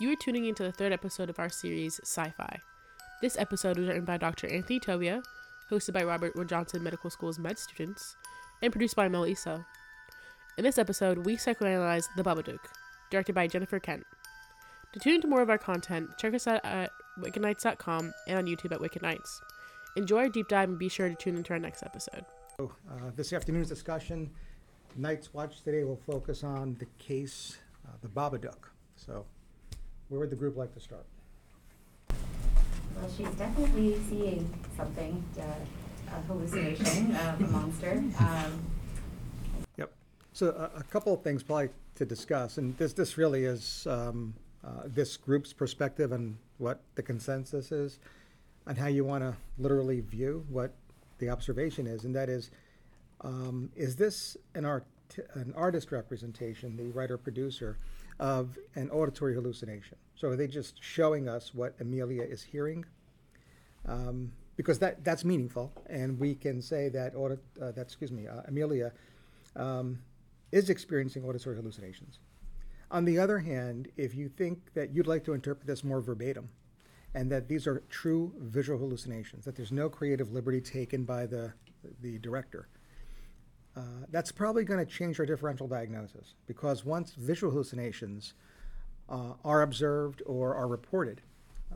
You are tuning into the third episode of our series, PsyFi. This episode was written by Dr. Anthony Tobia, hosted by Robert Wood Johnson Medical School's med students, and produced by Amal Essa. In this episode, we psychoanalyze The Babadook, directed by Jennifer Kent. To tune into more of our content, check us out at wickedknights.com and on YouTube at Wicked Knights. Enjoy our deep dive and be sure to tune into our next episode. Uh, This afternoon's discussion, Night's Watch today will focus on the case, uh, the Babadook. So where would the group like to start? Well, she's definitely seeing something, uh, a hallucination, uh, a monster. Um, Yep. So a, a couple of things probably to discuss, and this, this really is um, uh, this group's perspective and what the consensus is, and how you want to literally view what the observation is, and that is, um, is this an art, an artist representation, the writer producer, of an auditory hallucination? So are they just showing us what Amelia is hearing? um, because that that's meaningful, and we can say that audit, uh, that excuse me, uh, Amelia um, is experiencing auditory hallucinations. On the other hand, if you think that you'd like to interpret this more verbatim, and that these are true visual hallucinations, that there's no creative liberty taken by the the director, uh, that's probably going to change our differential diagnosis because once visual hallucinations uh, are observed or are reported,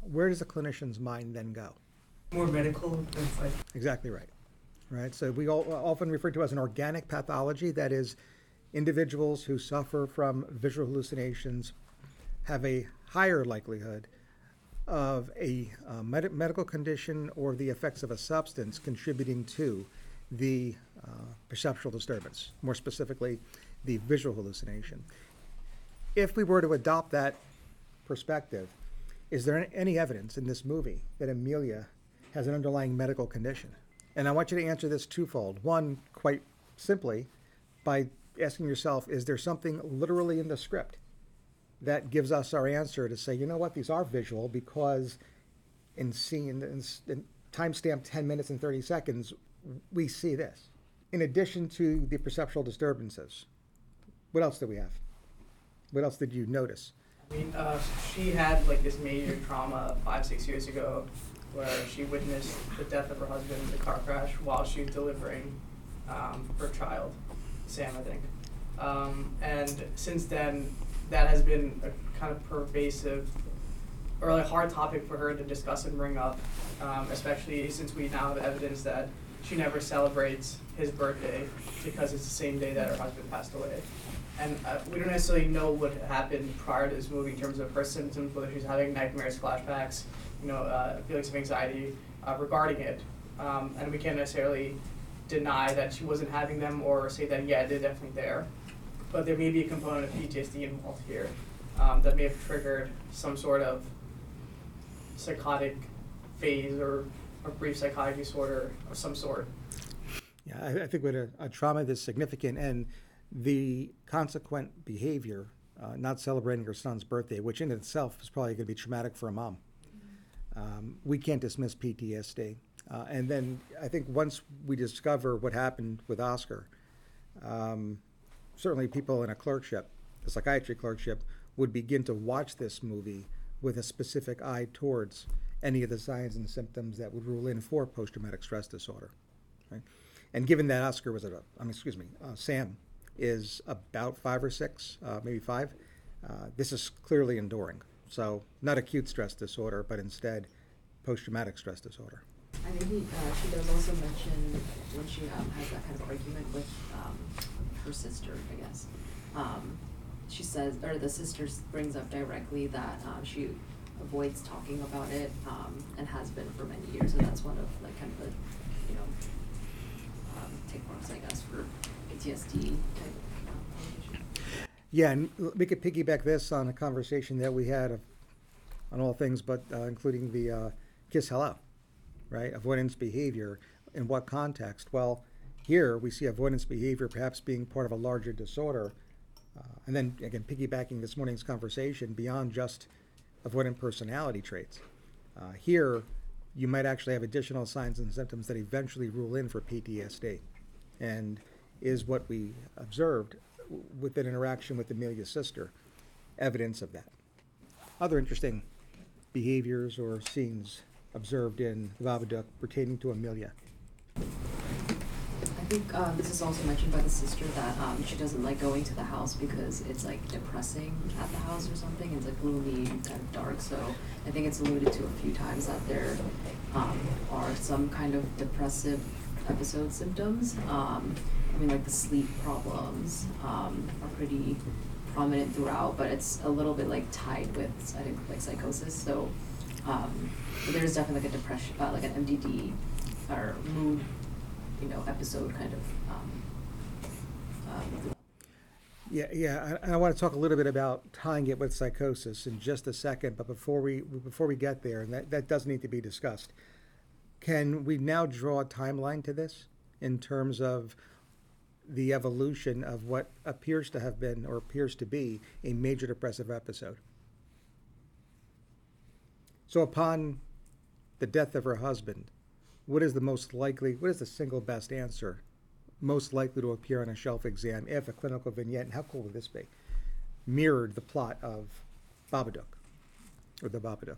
where does the clinician's mind then go? more medical. Like Exactly right. Right. So we all, often refer to as an organic pathology. That is, individuals who suffer from visual hallucinations have a higher likelihood of a uh, med- medical condition or the effects of a substance contributing to the uh, perceptual disturbance, more specifically, the visual hallucination. If we were to adopt that perspective, is there any evidence in this movie that Amelia has an underlying medical condition? And I want you to answer this twofold. One, quite simply, by asking yourself, is there something literally in the script that gives us our answer to say, you know what, these are visual because in scene, in, in timestamp 10 minutes and 30 seconds, we see this. In addition to the perceptual disturbances, what else do we have? What else did you notice? I mean, uh, she had like this major trauma five, six years ago, where she witnessed the death of her husband in a car crash while she was delivering um, her child, Sam, I think. Um, and since then, that has been a kind of pervasive or a hard topic for her to discuss and bring up, um, especially since we now have evidence that she never celebrates his birthday because it's the same day that her husband passed away. And uh, we don't necessarily know what happened prior to this movie in terms of her symptoms, whether she's having nightmares, flashbacks, you know, uh, feelings of anxiety uh, regarding it. Um, and we can't necessarily deny that she wasn't having them or say that, yeah, they're definitely there. But there may be a component of PTSD involved here um, that may have triggered some sort of psychotic phase or a brief psychotic disorder of some sort. Yeah, I, I think with a, a trauma that's significant and the consequent behavior, uh, not celebrating her son's birthday, which in itself is probably going to be traumatic for a mom. Um, we can't dismiss PTSD. Uh, and then I think once we discover what happened with Oscar, um, certainly people in a clerkship, a psychiatry clerkship, would begin to watch this movie with a specific eye towards any of the signs and symptoms that would rule in for post-traumatic stress disorder. Right? And given that Oscar was a, I mean, excuse me, uh, Sam is about five or six, uh, maybe five, uh, this is clearly enduring. So not acute stress disorder, but instead post-traumatic stress disorder. I think he, uh, she does also mention when she um, has that kind of argument with um, her sister, I guess. Um, she says, or the sister brings up directly that um, she avoids talking about it um, and has been for many years, and that's one of like kind of the, you know, um, take marks, I guess, for PTSD type. Yeah, and we could piggyback this on a conversation that we had of, on all things, but uh, including the uh, kiss hello, right? Avoidance behavior. In what context? Well, here we see avoidance behavior perhaps being part of a larger disorder. Uh, and then again, piggybacking this morning's conversation beyond just avoidant personality traits. Uh, here, you might actually have additional signs and symptoms that eventually rule in for PTSD. And is what we observed with an interaction with Amelia's sister evidence of that. other interesting behaviors or scenes observed in Babadook pertaining to Amelia? Think um, this is also mentioned by the sister that um, she doesn't like going to the house because it's like depressing at the house or something. It's like gloomy, kind of dark. So I think it's alluded to a few times that there um, are some kind of depressive episode symptoms. Um, I mean, like the sleep problems um, are pretty prominent throughout, but it's a little bit like tied with I think like psychosis. So um, there's definitely like a depression, uh, like an MDD or mood you know, episode kind of, um, um, Yeah, yeah, I, I want to talk a little bit about tying it with psychosis in just a second, but before we, before we get there, and that, that does need to be discussed, can we now draw a timeline to this in terms of the evolution of what appears to have been or appears to be a major depressive episode? So upon the death of her husband, what is the most likely, what is the single best answer most likely to appear on a shelf exam if a clinical vignette, and how cool would this be, mirrored the plot of Babadook, or the Babadook?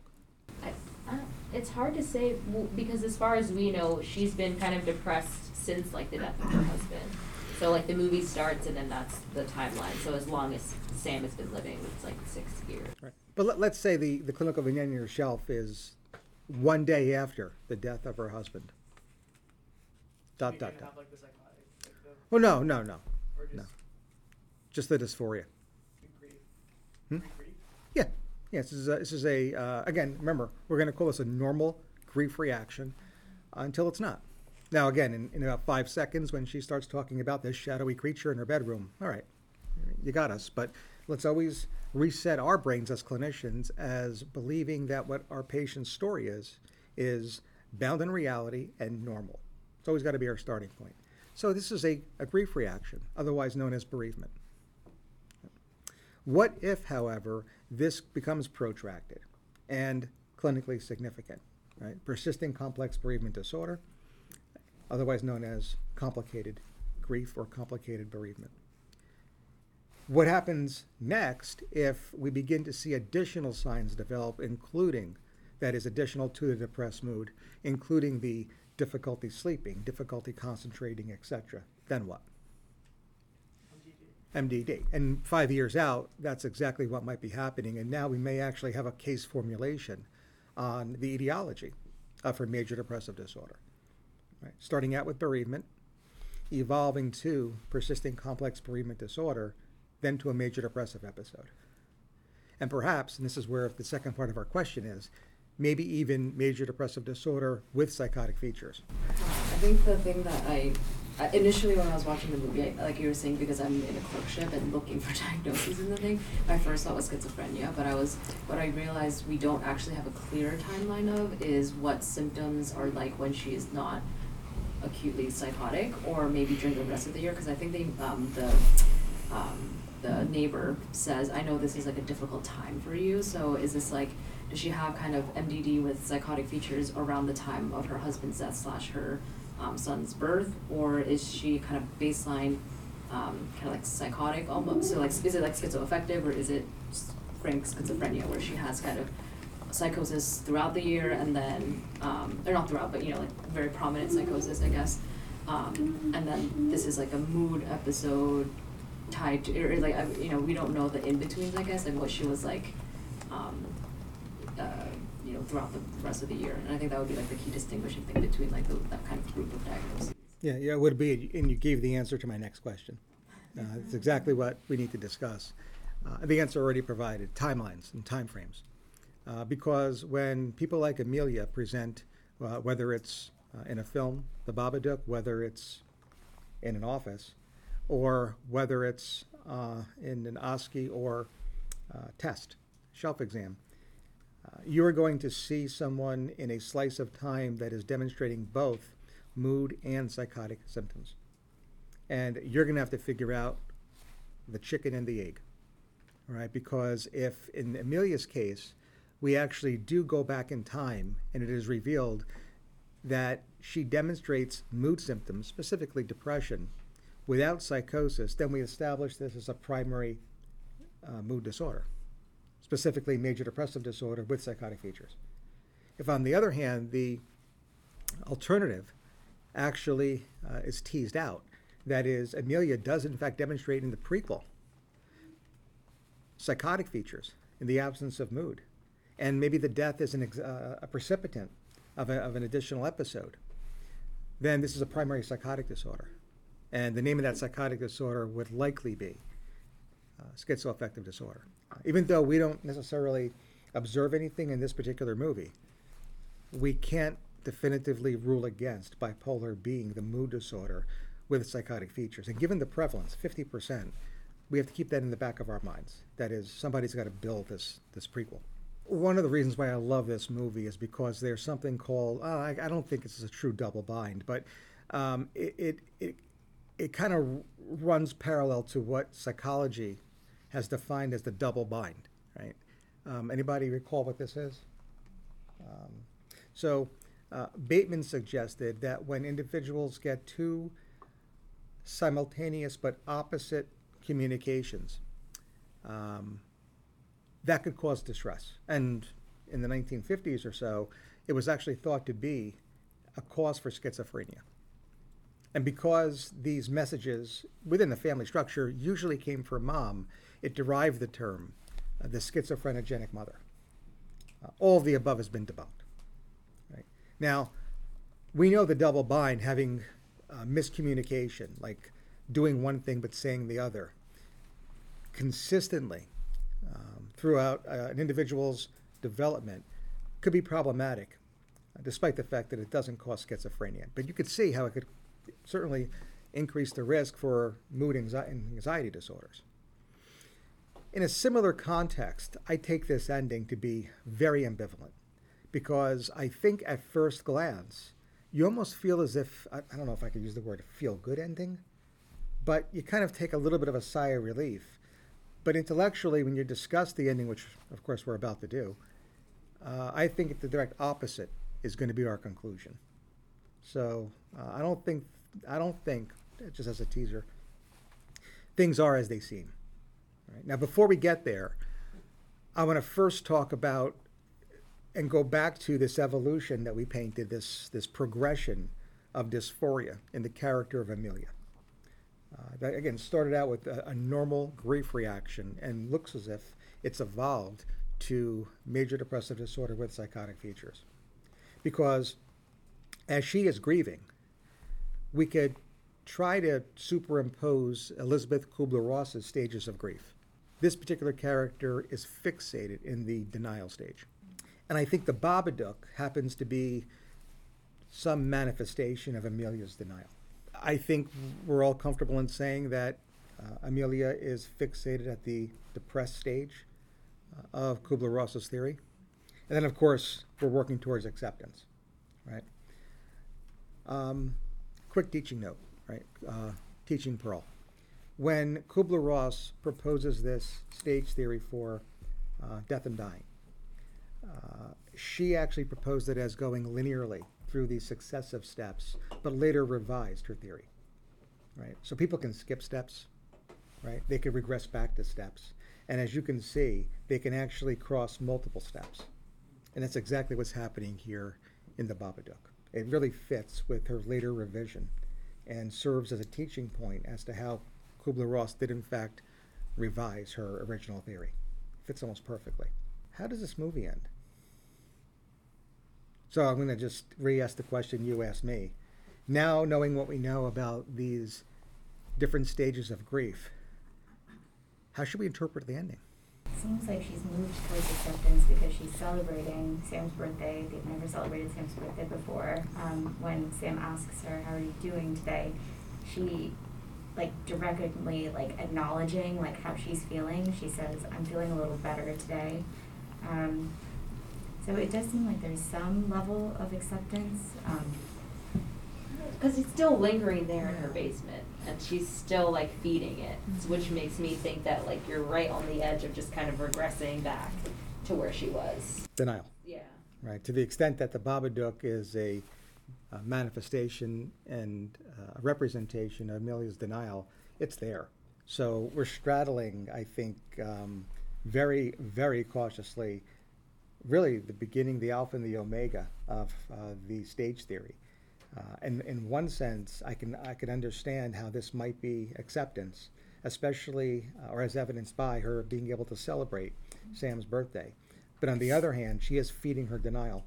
I, uh, it's hard to say w- because as far as we know, she's been kind of depressed since like the death of her husband. So like the movie starts and then that's the timeline. So as long as Sam has been living, it's like six years. Right. But let, let's say the, the clinical vignette on your shelf is one day after the death of her husband. Dot, dot, dot. like the psychotic, like the, Well, no, no, no, or no. just just the dysphoria. grief. Hmm? Grief. Yeah, yeah. This is a, this is a uh, again. Remember, we're going to call this a normal grief reaction until it's not. Now, again, in, in about five seconds, when she starts talking about this shadowy creature in her bedroom, all right, you got us. But let's always reset our brains as clinicians as believing that what our patient's story is is bound in reality and normal. It's always got to be our starting point. So this is a, a grief reaction, otherwise known as bereavement. What if, however, this becomes protracted and clinically significant, right? Persisting complex bereavement disorder, otherwise known as complicated grief or complicated bereavement. What happens next if we begin to see additional signs develop, including, that is, additional to the depressed mood, including the difficulty sleeping, difficulty concentrating, etc.? Then what? MDD. And five years out, that's exactly what might be happening. And now we may actually have a case formulation on the etiology of her major depressive disorder. Right? Starting out with bereavement, evolving to persisting complex bereavement disorder, then to a major depressive episode. And perhaps, and this is where the second part of our question is, maybe even major depressive disorder with psychotic features. I think the thing that I initially when I was watching the movie, I, like you were saying, because I'm in a clerkship and looking for diagnoses and the thing, my first thought was schizophrenia. But I was what I realized we don't actually have a clear timeline of is what symptoms are like when she is not acutely psychotic, or maybe during the rest of the year. Because I think they um, the um, the neighbor says, I know this is like a difficult time for you. So is this like does she have kind of MDD with psychotic features around the time of her husband's death slash her um, son's birth, or is she kind of baseline, um, kind of like psychotic almost? So like, is it like schizoaffective, or is it frank schizophrenia, where she has kind of psychosis throughout the year, and then, um, or not throughout, but you know, like very prominent psychosis, I guess. Um, and then this is like a mood episode tied to, or like, I- you know, we don't know the in betweens, I guess, and what she was like, um, uh, you know, throughout the rest of the year. And I think that would be like the key distinguishing thing between like the, that kind of group of diagnoses. Yeah, yeah, it would be, and you gave the answer to my next question. Uh, it's exactly what we need to discuss. Uh, the answer already provided, timelines and timeframes. Uh, because when people like Amelia present, uh, whether it's uh, in a film, The Babadook, whether it's in an office, or whether it's uh, in an OSCE or uh, test, shelf exam, uh, you are going to see someone in a slice of time that is demonstrating both mood and psychotic symptoms. And you're going to have to figure out the chicken and the egg, right? Because if in Amelia's case, we actually do go back in time and it is revealed that she demonstrates mood symptoms, specifically depression, without psychosis, then we establish this as a primary uh, mood disorder. specifically major depressive disorder with psychotic features. If, on the other hand, the alternative actually uh, is teased out, that is, Amelia does in fact demonstrate in the prequel psychotic features in the absence of mood, and maybe the death is an uh, a precipitant of, a, of an additional episode, then this is a primary psychotic disorder. And the name of that psychotic disorder would likely be uh, schizoaffective disorder. Even though we don't necessarily observe anything in this particular movie, we can't definitively rule against bipolar being the mood disorder with psychotic features. And given the prevalence, 50%, we have to keep that in the back of our minds. That is, somebody's got to build this, this prequel. One of the reasons why I love this movie is because there's something called, uh, I, I don't think is a true double bind, but um, it, it, it kind of runs parallel to what psychology has defined as the double bind, right? Um, anybody recall what this is? Um, so uh, Bateson suggested that when individuals get two simultaneous but opposite communications, um, that could cause distress. And in the 1950s or so, it was actually thought to be a cause for schizophrenia. And because these messages within the family structure usually came from mom, it derived the term uh, the schizophrenogenic mother. Uh, all of the above has been debunked. Right? Now, we know the double bind having uh, miscommunication, like doing one thing but saying the other, consistently um, throughout uh, an individual's development could be problematic, uh, despite the fact that it doesn't cause schizophrenia. But you could see how it could certainly increase the risk for mood and anxiety disorders. In a similar context, I take this ending to be very ambivalent because I think at first glance, you almost feel as if, I, I don't know if I could use the word feel good ending, but you kind of take a little bit of a sigh of relief. But intellectually, when you discuss the ending, which of course we're about to do, uh, I think the direct opposite is going to be our conclusion. So uh, I don't think I don't think just as a teaser, things are as they seem. Right? Now, before we get there, I want to first talk about and go back to this evolution that we painted, this this progression of dysphoria in the character of Amelia. Uh, that again started out with a, a normal grief reaction and looks as if it's evolved to major depressive disorder with psychotic features. Because as she is grieving, we could try to superimpose Elizabeth Kubler Ross's stages of grief. This particular character is fixated in the denial stage. And I think the Babadook happens to be some manifestation of Amelia's denial. I think we're all comfortable in saying that uh, Amelia is fixated at the depressed stage uh, of Kubler Ross's theory. And then, of course, we're working towards acceptance, right? Um, quick teaching note, right? Uh, teaching Pearl. When Kubler Ross proposes this stage theory for uh, death and dying, uh, she actually proposed it as going linearly through these successive steps, but later revised her theory, right? So people can skip steps, right? They could regress back to steps. And as you can see, they can actually cross multiple steps. And that's exactly what's happening here in the Babadook. It really fits with her later revision and serves as a teaching point as to how Kubler Ross did, in fact, revise her original theory. Fits almost perfectly. How does this movie end? So I'm going to just re ask the question you asked me. Now, knowing what we know about these different stages of grief, how should we interpret the ending? Seems like she's moved towards acceptance because she's celebrating Sam's birthday. They've never celebrated Sam's birthday before. Um, when Sam asks her, "How are you doing today?" she like directly like acknowledging like how she's feeling. She says, "I'm feeling a little better today." Um, so it does seem like there's some level of acceptance. Um, Because it's still lingering there in her basement, and she's still like feeding it, which makes me think that like you're right on the edge of just kind of regressing back to where she was. Denial. Yeah. right? To the extent that the Babadook is a, a manifestation and uh, a representation of Amelia's denial, it's there. So we're straddling, I think, um, very, very cautiously, really the beginning, the alpha and the omega of uh, the stage theory. Uh, and in one sense, I can I can understand how this might be acceptance, especially uh, or as evidenced by her being able to celebrate Sam's birthday. But on the other hand, she is feeding her denial,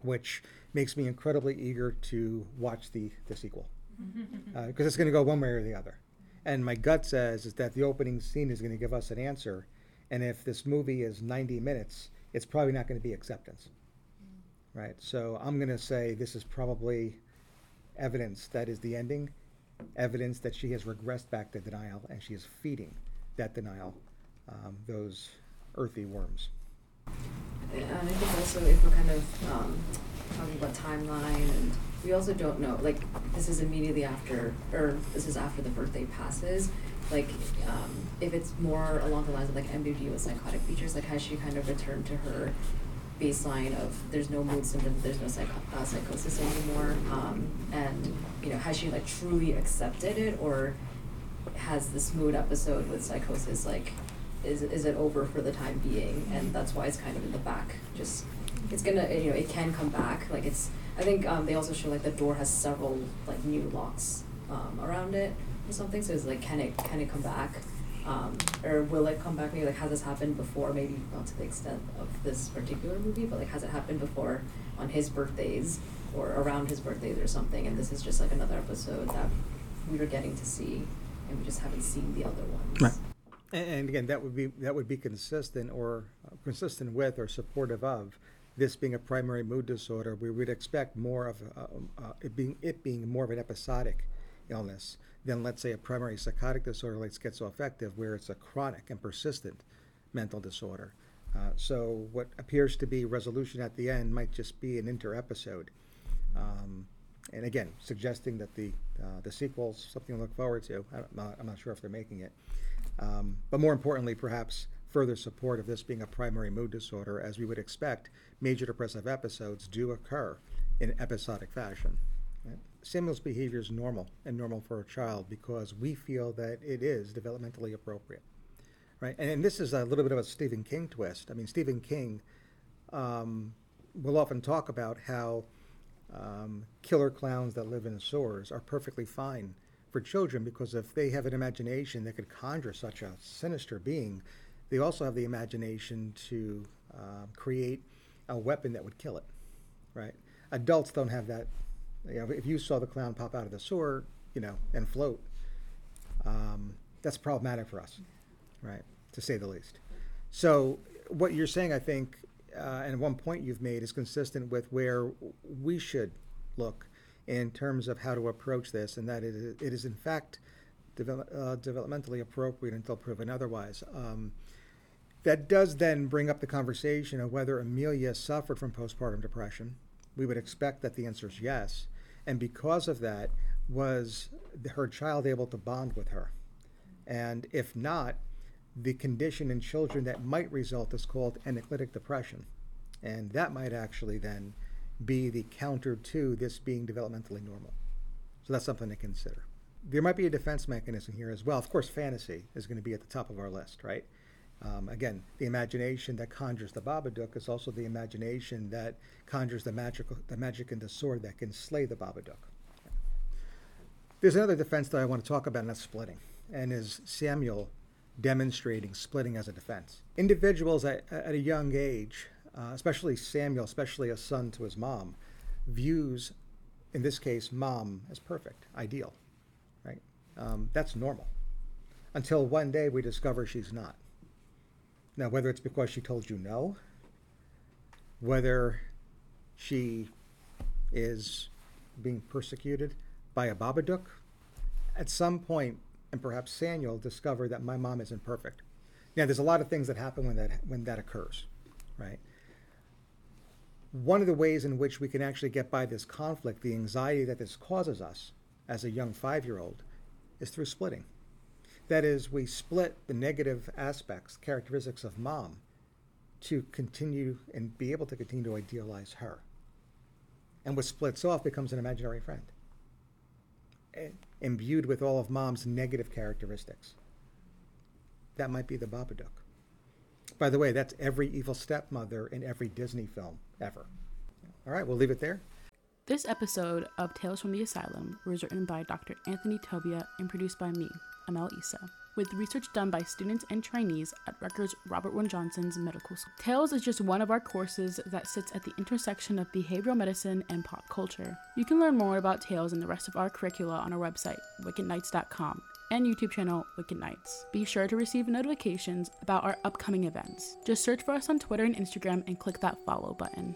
which makes me incredibly eager to watch the the sequel because it's going to go one way or the other. And my gut says is that the opening scene is going to give us an answer, and if this movie is 90 minutes, it's probably not going to be acceptance right? So I'm going to say this is probably evidence that is the ending, evidence that she has regressed back to denial and she is feeding that denial, um, those earthy worms. And I think also if we're kind of um, talking about timeline, and we also don't know, like, this is immediately after, or this is after the birthday passes. Like, um, if it's more along the lines of like with psychotic features, like has she kind of returned to her baseline of there's no mood symptoms, there's no uh, psychosis anymore, um, and you know has she like truly accepted it, or has this mood episode with psychosis like is is it over for the time being, and that's why it's kind of in the back. Just it's gonna you know it can come back. Like it's I think um, they also show like the door has several like new locks um, around it or something. So it's like can it can it come back? Um, or will it come back? Maybe like has this happened before? Maybe not to the extent of this particular movie, but like has it happened before on his birthdays or around his birthdays or something? And this is just like another episode that we are getting to see, and we just haven't seen the other ones. Right. And, and again, that would be that would be consistent or uh, consistent with or supportive of this being a primary mood disorder. We would expect more of uh, uh, it being it being more of an episodic illness than let's say a primary psychotic disorder like schizoaffective, where it's a chronic and persistent mental disorder. Uh, so what appears to be resolution at the end might just be an inter episode. Um, and again, suggesting that the uh, the sequel's something to look forward to. I'm not, I'm not sure if they're making it, um, but more importantly, perhaps further support of this being a primary mood disorder, as we would expect, major depressive episodes do occur in episodic fashion. Samuel's behavior is normal and normal for a child because we feel that it is developmentally appropriate, right? And, and this is a little bit of a Stephen King twist. I mean, Stephen King um, will often talk about how um, killer clowns that live in sewers are perfectly fine for children because if they have an imagination that could conjure such a sinister being, they also have the imagination to uh, create a weapon that would kill it, right? Adults don't have that. You know, if you saw the clown pop out of the sewer, you know, and float, um, that's problematic for us, right? To say the least. So what you're saying, I think, uh, and one point you've made is consistent with where we should look in terms of how to approach this, and that it is, it is in fact develop, uh, developmentally appropriate until proven otherwise. Um, that does then bring up the conversation of whether Amelia suffered from postpartum depression. We would expect that the answer is yes. And because of that, was her child able to bond with her? And if not, the condition in children that might result is called anaclitic depression. And that might actually then be the counter to this being developmentally normal. So that's something to consider. There might be a defense mechanism here as well. Of course, fantasy is going to be at the top of our list, right? Um, again, the imagination that conjures the Babadook is also the imagination that conjures the magical, the magic in the sword that can slay the Babadook. There's another defense that I want to talk about, and that's splitting. And is Samuel demonstrating splitting as a defense? Individuals at, at a young age, uh, especially Samuel, especially a son to his mom, views, in this case, mom as perfect, ideal, right? Um, that's normal. Until one day we discover she's not. Now, whether it's because she told you no, whether she is being persecuted by a Babadook, at some point, and perhaps Samuel discovered that my mom isn't perfect. Now, there's a lot of things that happen when that when that occurs, right? One of the ways in which we can actually get by this conflict, the anxiety that this causes us as a young five-year-old, is through splitting. That is, we split the negative aspects, characteristics of mom, to continue and be able to continue to idealize her. And what splits off becomes an imaginary friend, eh, imbued with all of mom's negative characteristics. That might be the Babadook. By the way, that's every evil stepmother in every Disney film ever. All right, we'll leave it there. This episode of Tales from the Asylum was written by Dr. Anthony Tobia and produced by me, Amal Essa, with research done by students and trainees at Rutgers Robert Wood Johnson's Medical School. Tales is just one of our courses that sits at the intersection of behavioral medicine and pop culture. You can learn more about Tales and the rest of our curricula on our website, wickedknights.com, and YouTube channel Wicked Knights. Be sure to receive notifications about our upcoming events. Just search for us on Twitter and Instagram and click that follow button.